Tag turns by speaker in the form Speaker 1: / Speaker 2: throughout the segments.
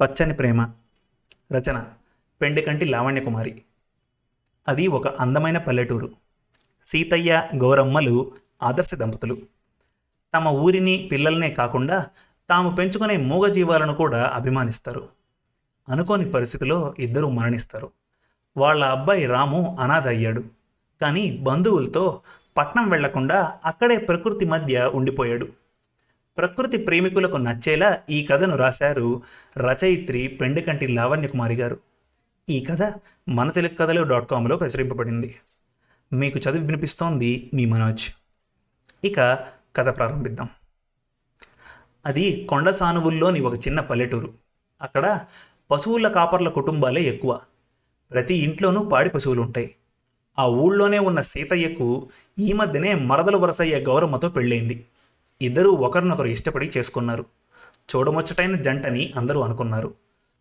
Speaker 1: పచ్చని ప్రేమ రచన పెండికంటి లావణ్యకుమారి అది ఒక అందమైన పల్లెటూరు. సీతయ్య గౌరమ్మలు ఆదర్శ దంపతులు. తమ ఊరిని పిల్లల్నే కాకుండా తాము పెంచుకునే మూగజీవాలను కూడా అభిమానిస్తారు. అనుకోని పరిస్థితిలో ఇద్దరు మరణిస్తారు. వాళ్ళ అబ్బాయి రాము అనాథ అయ్యాడు. కానీ బంధువులతో పట్నం వెళ్ళకుండా అక్కడే ప్రకృతి మధ్య ఉండిపోయాడు. ప్రకృతి ప్రేమికులకు నచ్చేలా ఈ కథను రాశారు రచయిత్రి పెండికంటి లావణ్యకుమారి గారు. ఈ కథ మన తెలుగు కథలు డాట్ కామ్లో ప్రచురింపబడింది. మీకు చదివి వినిపిస్తోంది మీ మనోజ్. ఇక కథ ప్రారంభిద్దాం. అది కొండ సానువుల్లోని ఒక చిన్న పల్లెటూరు. అక్కడ పశువుల కాపర్ల కుటుంబాలే ఎక్కువ. ప్రతి ఇంట్లోనూ పాడి పశువులు ఉంటాయి ఆ ఊళ్ళోనే ఉన్న సీతయ్యకు ఈ మధ్యనే మరదలు వరసయ్య గౌరమ్మతో పెళ్ళైంది. ఇద్దరూ ఒకరినొకరు ఇష్టపడి చేసుకున్నారు. చూడముచ్చటైన జంటని అందరూ అనుకున్నారు.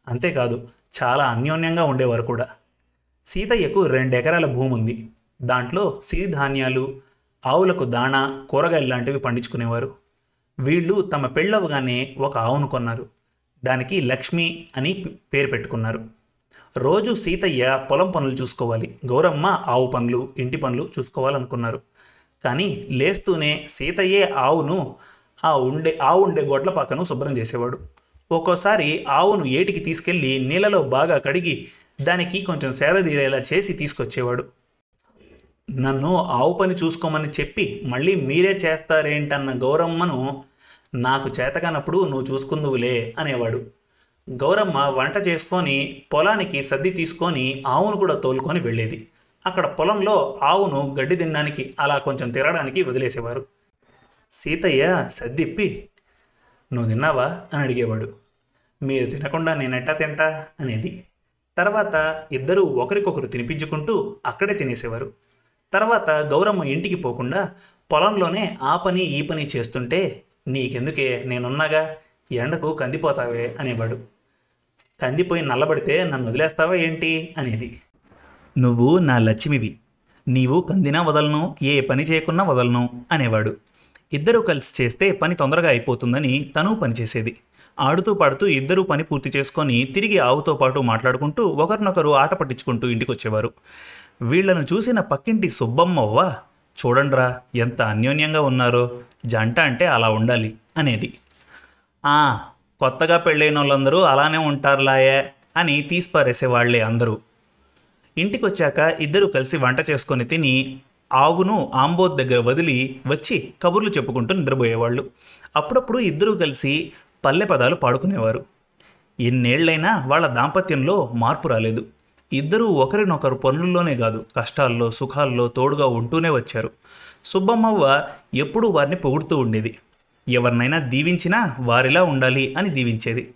Speaker 1: అంతేకాదు చాలా అన్యోన్యంగా ఉండేవారు కూడా. సీతయ్యకు రెండెకరాల భూమి ఉంది దాంట్లో సిరిధాన్యాలు ఆవులకు దాణా కూరగాయలు లాంటివి పండించుకునేవారు. వీళ్ళు తమ పెళ్ళవగానే ఒక ఆవును కొన్నారు. దానికి లక్ష్మి అని పేరు పెట్టుకున్నారు. రోజు సీతయ్య పొలం పనులు చూసుకోవాలి. గౌరమ్మ ఆవు పనులు ఇంటి పనులు చూసుకోవాలనుకున్నారు. కానీ లేస్తూనే సీతయ్యే ఆవును ఆ ఉండే ఆవు ఉండే గొడ్ల పక్కను శుభ్రం చేసేవాడు. ఒక్కోసారి ఆవును ఏటికి తీసుకెళ్ళి నీళ్ళలో బాగా కడిగి దానికి కొంచెం సేద తీరేలా చేసి తీసుకొచ్చేవాడు. నన్ను ఆవు పని చూసుకోమని చెప్పి మళ్ళీ మీరే చేస్తారేంటన్న గౌరమ్మను నాకు చేతకానప్పుడు నువ్వు చూసుకుందువులే అనేవాడు. గౌరమ్మ వంట చేసుకొని పొలానికి సద్ది తీసుకొని ఆవును కూడా తోలుకొని వెళ్ళేది. అక్కడ పొలంలో ఆవును గడ్డి తినడానికి అలా కొంచెం తిరగడానికి వదిలేసేవారు. సీతయ్య సద్దిప్పి నువ్వు తిన్నావా? అని అడిగేవాడు. మీరు తినకుండా నేనెట్టా తింటా? అనేది. తర్వాత ఇద్దరూ ఒకరికొకరు తినిపించుకుంటూ అక్కడే తినేసేవారు. తర్వాత గౌరమ్మ ఇంటికి పోకుండా పొలంలోనే ఆ పని ఈ పని చేస్తుంటే నీకెందుకే? నేనున్నాగా? ఎండకు కందిపోతావే? అనేవాడు. కందిపోయి నల్లబడితే నన్ను వదిలేస్తావా ఏంటి? అనేది. నువ్వు నా లక్ష్మివి. నీవు కందినా వదలను ఏ పని చేయకున్నా వదలను అనేవాడు. ఇద్దరూ కలిసి చేస్తే పని తొందరగా అయిపోతుందని తను పనిచేసేది ఆడుతూ పాడుతూ ఇద్దరూ పని పూర్తి చేసుకొని తిరిగి ఆవుతో పాటు మాట్లాడుకుంటూ ఒకరినొకరు ఆట పట్టించుకుంటూ ఇంటికి వచ్చేవారు వీళ్ళను చూసిన పక్కింటి సుబ్బమ్మవ్వ చూడండ్రా ఎంత అన్యోన్యంగా ఉన్నారో. జంట అంటే అలా ఉండాలి అనేది. ఆ కొత్తగా పెళ్ళైన వాళ్ళందరూ అలానే ఉంటారులాయే అని తీసిపారేసేవాళ్ళే అందరూ. ఇంటికి వచ్చాక ఇద్దరు కలిసి వంట చేసుకొని తిని ఆవును ఆంబోద్ దగ్గర వదిలి వచ్చి కబుర్లు చెప్పుకుంటూ నిద్రపోయేవాళ్ళు. అప్పుడప్పుడు ఇద్దరూ కలిసి పల్లె పదాలు పాడుకునేవారు. ఎన్నేళ్ళైనా వాళ్ళ దాంపత్యంలో మార్పు రాలేదు. ఇద్దరూ ఒకరినొకరు పనుల్లోనే కాదు కష్టాల్లో సుఖాల్లో తోడుగా ఉంటూనే వచ్చారు. సుబ్బమ్మవ్వ ఎప్పుడూ వారిని పొగుడుతూ ఉండేది. ఎవరినైనా దీవించినా వారిలా ఉండాలి అని దీవించేది.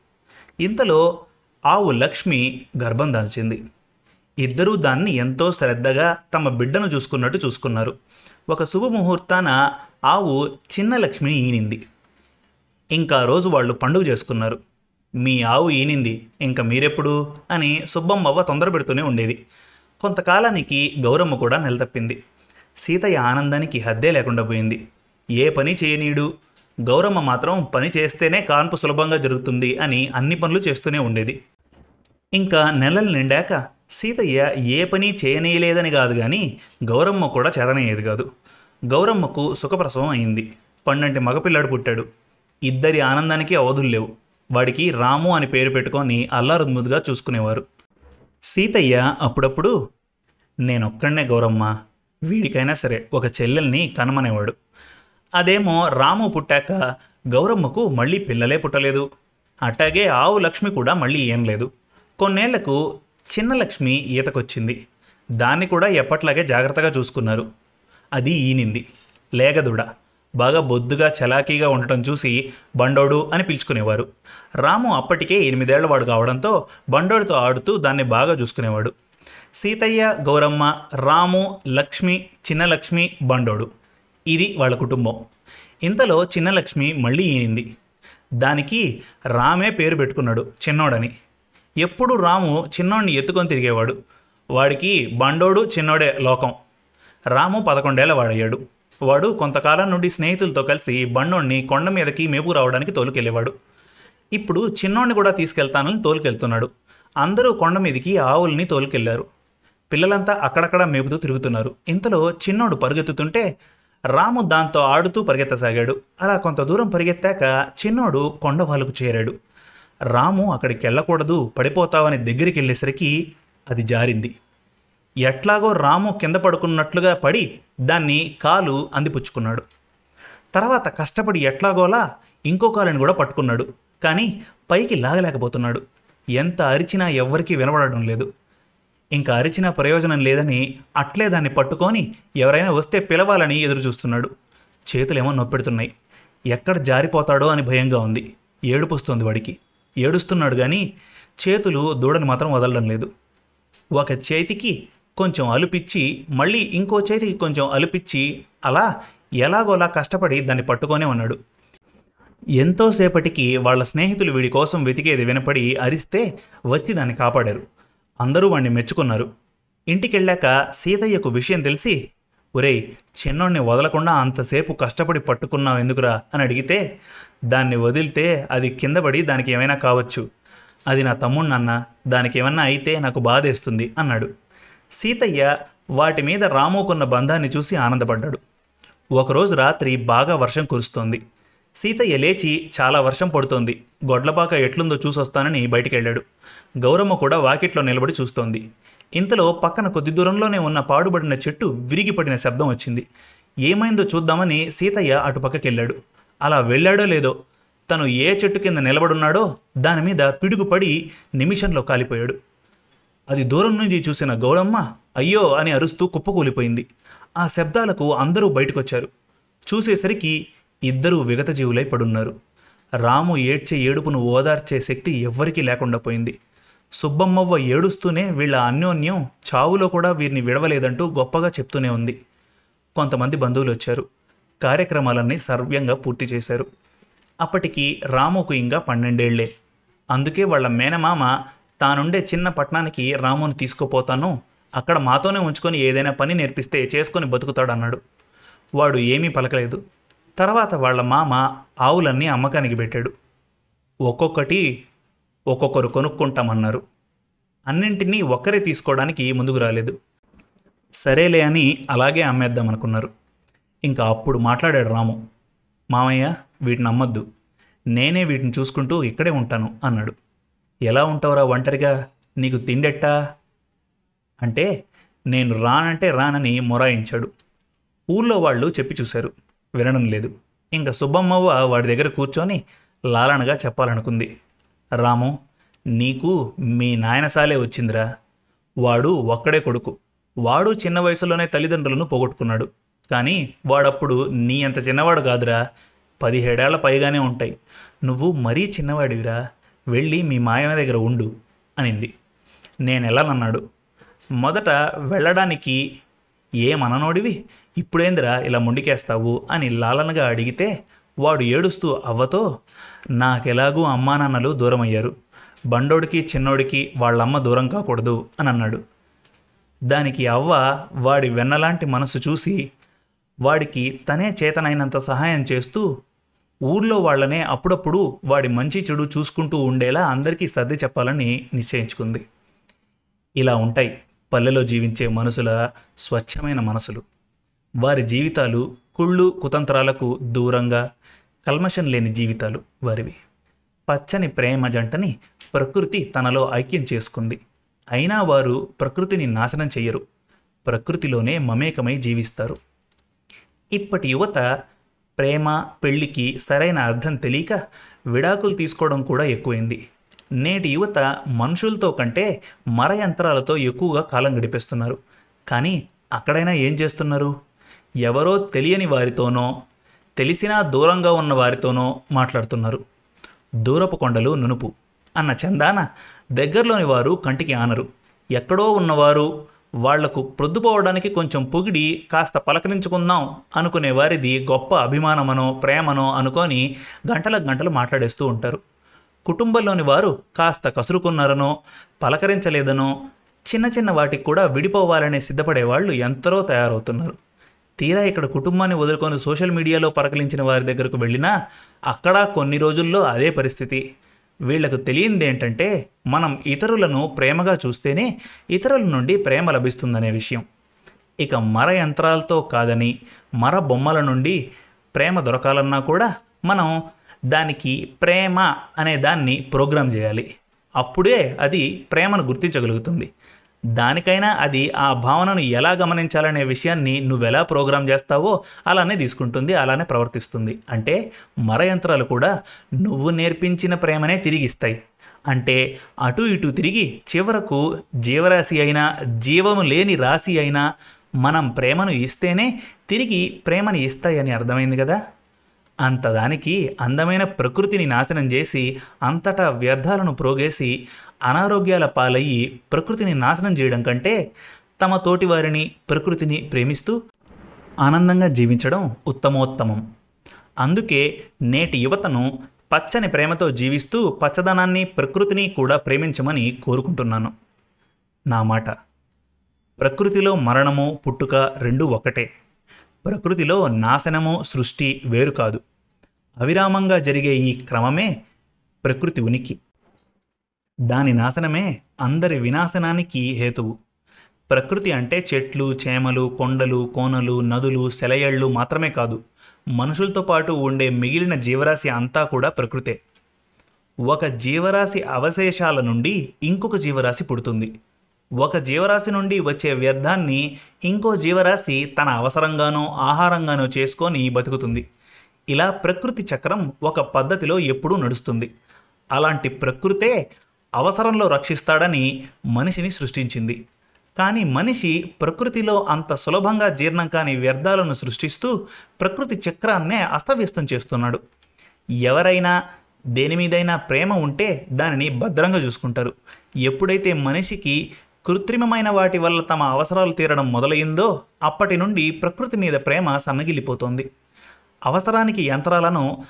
Speaker 1: ఇంతలో ఆవు లక్ష్మి గర్భం దాల్చింది. ఇద్దరూ దాన్ని ఎంతో శ్రద్ధగా తమ బిడ్డను చూసుకున్నట్టు చూసుకున్నారు. ఒక శుభముహూర్తాన ఆవు చిన్న లక్ష్మిని ఈనింది. ఇంకా రోజు వాళ్ళు పండుగ చేసుకున్నారు. మీ ఆవు ఈనింది ఇంకా మీరెప్పుడు? అని సుబ్బమ్మవ్వ తొందర పెడుతూనే ఉండేది. కొంతకాలానికి గౌరమ్మ కూడా నెలతప్పింది. సీతయ్య ఆనందానికి హద్దే లేకుండా పోయింది. ఏ పని చేయనీడు? గౌరమ్మ మాత్రం పని చేస్తేనే కాన్పు సులభంగా జరుగుతుంది అని అన్ని పనులు చేస్తూనే ఉండేది. ఇంకా నెలలు నిండాక సీతయ్య ఏ పని చేయనీయలేదని కాదు కానీ గౌరమ్మ కూడా చేతనయ్యేది కాదు. గౌరమ్మకు సుఖప్రసవం అయింది. పన్నెంటి మగపిల్లాడు పుట్టాడు. ఇద్దరి ఆనందానికి అవధులు లేవు. వాడికి రాము అని పేరు పెట్టుకొని అల్లారుద్ముద్దుగా చూసుకునేవారు. సీతయ్య అప్పుడప్పుడు నేనొక్కడనే గౌరమ్మ. వీడికైనా సరే ఒక చెల్లెల్ని కనమనేవాడు. అదేమో రాము పుట్టాక గౌరమ్మకు మళ్ళీ పిల్లలే పుట్టలేదు. అట్టాగే ఆవు లక్ష్మి కూడా మళ్ళీ ఏం లేదు. కొన్నేళ్ళకు చిన్న లక్ష్మి ఈతకొచ్చింది. దాన్ని కూడా ఎప్పట్లాగే జాగ్రత్తగా చూసుకున్నారు. అది ఈనింది. లేగదుడ. బాగా బొద్దుగా చలాకీగా ఉండటం చూసి బండోడు అని పిలుచుకునేవారు. రాము అప్పటికే ఎనిమిదేళ్ళవాడు కావడంతో బండోడితో ఆడుతూ దాన్ని బాగా చూసుకునేవాడు. సీతయ్య గౌరమ్మ రాము లక్ష్మి చిన్న లక్ష్మి బండోడు. ఇది వాళ్ళ కుటుంబం. ఇంతలో చిన్న లక్ష్మి మళ్ళీ ఈనింది. దానికి రామే పేరు పెట్టుకున్నాడు చిన్నోడని. ఎప్పుడు రాము చిన్నోడిని ఎత్తుకొని తిరిగేవాడు. వాడికి బండోడు చిన్నోడే లోకం. రాము పదకొండేళ్ళ వాడయ్యాడు. వాడు కొంతకాలం నుండి స్నేహితులతో కలిసి బండోడిని కొండ మీదకి మేపు రావడానికి తోలుకెళ్ళేవాడు. ఇప్పుడు చిన్నోడిని కూడా తీసుకెళ్తానని తోలుకెళ్తున్నాడు. అందరూ కొండ మీదికి ఆవుల్ని తోలుకెళ్ళారు. పిల్లలంతా అక్కడక్కడ మేపుతూ తిరుగుతున్నారు. ఇంతలో చిన్నోడు పరిగెత్తుతుంటే రాము దాంతో ఆడుతూ పరిగెత్తసాగాడు. అలా కొంత దూరం పరిగెత్తాక చిన్నోడు కొండవాళ్ళకు చేరాడు. రాము అక్కడికి వెళ్ళకూడదు పడిపోతావని దగ్గరికి వెళ్ళేసరికి అది జారింది. ఎట్లాగో రాము కింద పడుకున్నట్లుగా పడి దాన్ని కాలు అందిపుచ్చుకున్నాడు. తర్వాత కష్టపడి ఎట్లాగోలా ఇంకో కాలుని కూడా పట్టుకున్నాడు. కానీ పైకి లాగలేకపోతున్నాడు. ఎంత అరిచినా ఎవ్వరికీ వినబడడం లేదు. ఇంకా అరిచినా ప్రయోజనం లేదని అట్లే దాన్ని పట్టుకొని ఎవరైనా వస్తే పిలవాలని ఎదురు చూస్తున్నాడు చేతులేమో నొప్పెడుతున్నాయి. ఎక్కడ జారిపోతాడో అని భయంగా ఉంది. ఏడుపు వస్తుంది వాడికి. ఏడుస్తున్నాడు కానీ చేతులు దూడని మాత్రం వదలడం లేదు. ఒక చేతికి కొంచెం అలుపిచ్చి మళ్ళీ ఇంకో చేతికి కొంచెం అలుపిచ్చి అలా ఎలాగోలా కష్టపడి దాన్ని పట్టుకొనే ఉన్నాడు. ఎంతోసేపటికి వాళ్ళ స్నేహితులు వీడి కోసం వెతికేది వినపడి అరిస్తే వచ్చి దాన్ని కాపాడారు. అందరూ వాణ్ణి మెచ్చుకున్నారు. ఇంటికెళ్ళాక సీతయ్యకు విషయం తెలిసి ఒరేయ్ చిన్నోడిని వదలకుండా అంతసేపు కష్టపడి పట్టుకున్నావు ఎందుకురా అని అడిగితే దాన్ని వదిలితే అది కింద పడి దానికి ఏమైనా కావచ్చు. అది నా తమ్ముడు నాన్న దానికి ఏమన్నా అయితే నాకు బాధేస్తుంది అన్నాడు. సీతయ్య వాటి మీద రాముకున్న బంధాన్ని చూసి ఆనందపడ్డాడు. ఒకరోజు రాత్రి బాగా వర్షం కురుస్తోంది. సీతయ్య లేచి చాలా వర్షం పడుతోంది. గొడ్లపాక ఎట్లుందో చూసొస్తానని బయటికెళ్ళాడు. గౌరమ్మ కూడా వాకిట్లో నిలబడి చూస్తోంది. ఇంతలో పక్కన కొద్ది దూరంలోనే ఉన్న పాడుబడిన చెట్టు విరిగిపడిన శబ్దం వచ్చింది. ఏమైందో చూద్దామని సీతయ్య అటుపక్కకెళ్ళాడు అలా వెళ్ళాడో లేదో? తను ఏ చెట్టు కింద నిలబడున్నాడో దాని మీద పిడుగుపడి నిమిషంలో కాలిపోయాడు. అది దూరం నుంచి చూసిన గౌడమ్మ అయ్యో అని అరుస్తూ కుప్పకూలిపోయింది. ఆ శబ్దాలకు అందరూ బయటకొచ్చారు. చూసేసరికి ఇద్దరూ విగతజీవులై పడున్నారు. రాము ఏడ్చే ఏడుపును ఓదార్చే శక్తి ఎవ్వరికీ లేకుండా పోయింది. సుబ్బమ్మవ్వ ఏడుస్తూనే వీళ్ళ అన్యోన్యం చావులో కూడా వీరిని విడవలేదంటూ గొప్పగా చెప్తూనే ఉంది. కొంతమంది బంధువులు వచ్చారు. కార్యక్రమాలన్నీ సర్వ్యంగా పూర్తి చేశారు. అప్పటికి రాముకు ఇంకా పన్నెండేళ్ళే. అందుకే వాళ్ళ మేనమామ తానుండే చిన్న పట్టణానికి రాముని తీసుకుపోతాను అక్కడ మాతోనే ఉంచుకొని ఏదైనా పని నేర్పిస్తే చేసుకొని బతుకుతాడన్నాడు. వాడు ఏమీ పలకలేదు. తర్వాత వాళ్ళ మామ ఆవులన్నీ అమ్మకానికి పెట్టాడు. ఒక్కొక్కటి ఒక్కొక్కరు కొనుక్కుంటామన్నారు. అన్నింటినీ ఒక్కరే తీసుకోవడానికి ముందుకు రాలేదు. సరేలే అని అలాగే అమ్మేద్దాం అనుకున్నారు ఇంకా అప్పుడు మాట్లాడాడు రాము. మామయ్య వీటిని అమ్మద్దు. నేనే వీటిని చూసుకుంటూ ఇక్కడే ఉంటాను అన్నాడు. ఎలా ఉంటావురా ఒంటరిగా? నీకు తిండెట్టా? అంటే నేను రానంటే రానని మొరాయించాడు. ఊళ్ళో వాళ్ళు చెప్పి చూశారు. వినడం లేదు. ఇంకా సుబ్బమ్మవ్వ వాడి దగ్గర కూర్చొని లాలనగా చెప్పాలనుకుంది. రాము నీకు మీ నాయనసాలే వచ్చిందిరా. వాడు ఒక్కడే కొడుకు. వాడు చిన్న వయసులోనే తల్లిదండ్రులను పోగొట్టుకున్నాడు. కానీ వాడప్పుడు నీ అంత చిన్నవాడు కాదురా. పదిహేడేళ్ళ పైగానే ఉంటాయి. నువ్వు మరీ చిన్నవాడివిరా. వెళ్ళి మీ మాయమ దగ్గర ఉండు అనింది. నేను వెళ్ళనన్నాడు మొదట వెళ్ళడానికి ఏమననోడివి ఇప్పుడేందిరా ఇలా ముండికేస్తావు అని లాలనగా అడిగితే వాడు ఏడుస్తూ అవ్వతో నాకెలాగూ అమ్మా నాన్నలు దూరమయ్యారు. బండోడికి చిన్నోడికి వాళ్ళమ్మ దూరం కాకూడదు అని అన్నాడు. దానికి అవ్వ వాడి వెన్నలాంటి మనసు చూసి వాడికి తనే చేతనైనంత సహాయం చేస్తూ ఊర్లో వాళ్ళనే అప్పుడప్పుడు వాడి మంచి చెడు చూసుకుంటూ ఉండేలా అందరికీ సర్ది చెప్పాలని నిశ్చయించుకుంది. ఇలా ఉంటాయి పల్లెలో జీవించే మనుషుల స్వచ్ఛమైన మనసులు. వారి జీవితాలు కుళ్ళు కుతంత్రాలకు దూరంగా కల్మషం లేని జీవితాలు వారివి. పచ్చని ప్రేమ జంటని ప్రకృతి తనలో ఐక్యం చేసుకుంది. అయినా వారు ప్రకృతిని నాశనం చెయ్యరు. ప్రకృతిలోనే మమేకమై జీవిస్తారు. ఇప్పటి యువత ప్రేమ పెళ్ళికి సరైన అర్థం తెలియక విడాకులు తీసుకోవడం కూడా ఎక్కువైంది. నేటి యువత మనుషులతో కంటే మర యంత్రాలతో ఎక్కువగా కాలం గడిపేస్తున్నారు. కానీ అక్కడైనా ఏం చేస్తున్నారు? ఎవరో తెలియని వారితోనో తెలిసినా దూరంగా ఉన్న వారితోనో మాట్లాడుతున్నారు. దూరపు కొండలు నునుపు. అన్న చందాన దగ్గరలోని వారు కంటికి ఆనరు. ఎక్కడో ఉన్నవారు వాళ్ళకు ప్రొద్దుపోవడానికి కొంచెం పొగిడి కాస్త పలకరించుకుందాం అనుకునే వారిది గొప్ప అభిమానమనో ప్రేమనో అనుకొని గంటల గంటలు మాట్లాడేస్తూ ఉంటారు. కుటుంబంలోని వారు కాస్త కసురుకున్నారనో పలకరించలేదనో చిన్న చిన్న వాటికి కూడా విడిపోవాలనే సిద్ధపడే వాళ్ళు ఎంతరో తయారవుతున్నారు. తీరా ఇక్కడ కుటుంబాన్ని వదులుకొని సోషల్ మీడియాలో పరకలించిన వారి దగ్గరకు వెళ్ళినా అక్కడ కొన్ని రోజుల్లో అదే పరిస్థితి. వీళ్ళకు తెలియంది ఏంటంటే మనం ఇతరులను ప్రేమగా చూస్తేనే ఇతరుల నుండి ప్రేమ లభిస్తుందనే విషయం. ఇక మర యంత్రాలతో కాదని మర బొమ్మల నుండి ప్రేమ దొరకాలన్నా కూడా మనం దానికి ప్రేమ అనే దాన్ని ప్రోగ్రామ్ చేయాలి. అప్పుడే అది ప్రేమను గుర్తించగలుగుతుంది. దానికైనా అది ఆ భావనను ఎలా గమనించాలనే విషయాన్ని నువ్వెలా ప్రోగ్రామ్ చేస్తావో అలానే తీసుకుంటుంది అలానే ప్రవర్తిస్తుంది. అంటే మర యంత్రాలు కూడా నువ్వు నేర్పించిన ప్రేమనే తిరిగిస్తాయి. అంటే అటు ఇటు తిరిగి చివరకు జీవరాశి అయినా జీవము లేని రాశి అయినా మనం ప్రేమను ఇస్తేనే తిరిగి ప్రేమను ఇస్తాయని అర్థమైంది కదా? అంతదానికి అందమైన ప్రకృతిని నాశనం చేసి అంతటా వ్యర్థాలను ప్రోగేసి అనారోగ్యాల పాలయ్యి ప్రకృతిని నాశనం చేయడం కంటే తమ తోటివారిని ప్రకృతిని ప్రేమిస్తూ ఆనందంగా జీవించడం ఉత్తమోత్తమం. అందుకే నేటి యువతను పచ్చని ప్రేమతో జీవిస్తూ పచ్చదనాన్ని ప్రకృతిని కూడా ప్రేమించమని కోరుకుంటున్నాను. నా మాట. ప్రకృతిలో మరణము పుట్టుక రెండూ ఒకటే ప్రకృతిలో నాశనము సృష్టి వేరు కాదు. అవిరామంగా జరిగే ఈ క్రమమే ప్రకృతి ఉనికి. దాని నాశనమే అందరి వినాశనానికి హేతువు. ప్రకృతి అంటే చెట్లు చేమలు కొండలు కోనలు నదులు సెలయళ్ళు మాత్రమే కాదు. మనుషులతో పాటు ఉండే మిగిలిన జీవరాశి అంతా కూడా ప్రకృతే. ఒక జీవరాశి అవశేషాల నుండి ఇంకొక జీవరాశి పుడుతుంది. ఒక జీవరాశి నుండి వచ్చే వ్యర్థాన్ని ఇంకో జీవరాశి తన అవసరంగానో ఆహారంగానో చేసుకొని బతుకుతుంది. ఇలా ప్రకృతి చక్రం ఒక పద్ధతిలో ఎప్పుడూ నడుస్తుంది. అలాంటి ప్రకృతే అవసరంలో రక్షిస్తాడని మనిషిని సృష్టించింది. కానీ మనిషి ప్రకృతిలో అంత సులభంగా జీర్ణం కాని వ్యర్థాలను సృష్టిస్తూ ప్రకృతి చక్రాన్నే అస్తవ్యస్తం చేస్తున్నాడు. ఎవరైనా దేని మీదైనా ప్రేమ ఉంటే దానిని భద్రంగా చూసుకుంటారు. ఎప్పుడైతే మనిషికి కృత్రిమమైన వాటి వల్ల తమ అవసరాలు తీరడం మొదలైందో అప్పటి నుండి ప్రకృతి మీద ప్రేమ సన్నగిలిపోతుంది అవసరానికి యంత్రాలను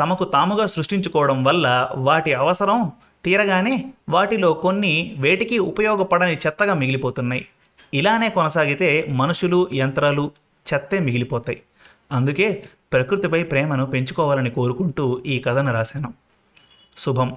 Speaker 1: తమకు తాముగా సృష్టించుకోవడం వల్ల వాటి అవసరం తీరగానే వాటిలో కొన్ని వేటికి ఉపయోగపడని చెత్తగా మిగిలిపోతున్నాయి. ఇలానే కొనసాగితే మనుషులు యంత్రాలు చెత్తే మిగిలిపోతాయి. అందుకే ప్రకృతిపై ప్రేమను పెంచుకోవాలని కోరుకుంటూ ఈ కథను రాశాను. శుభం.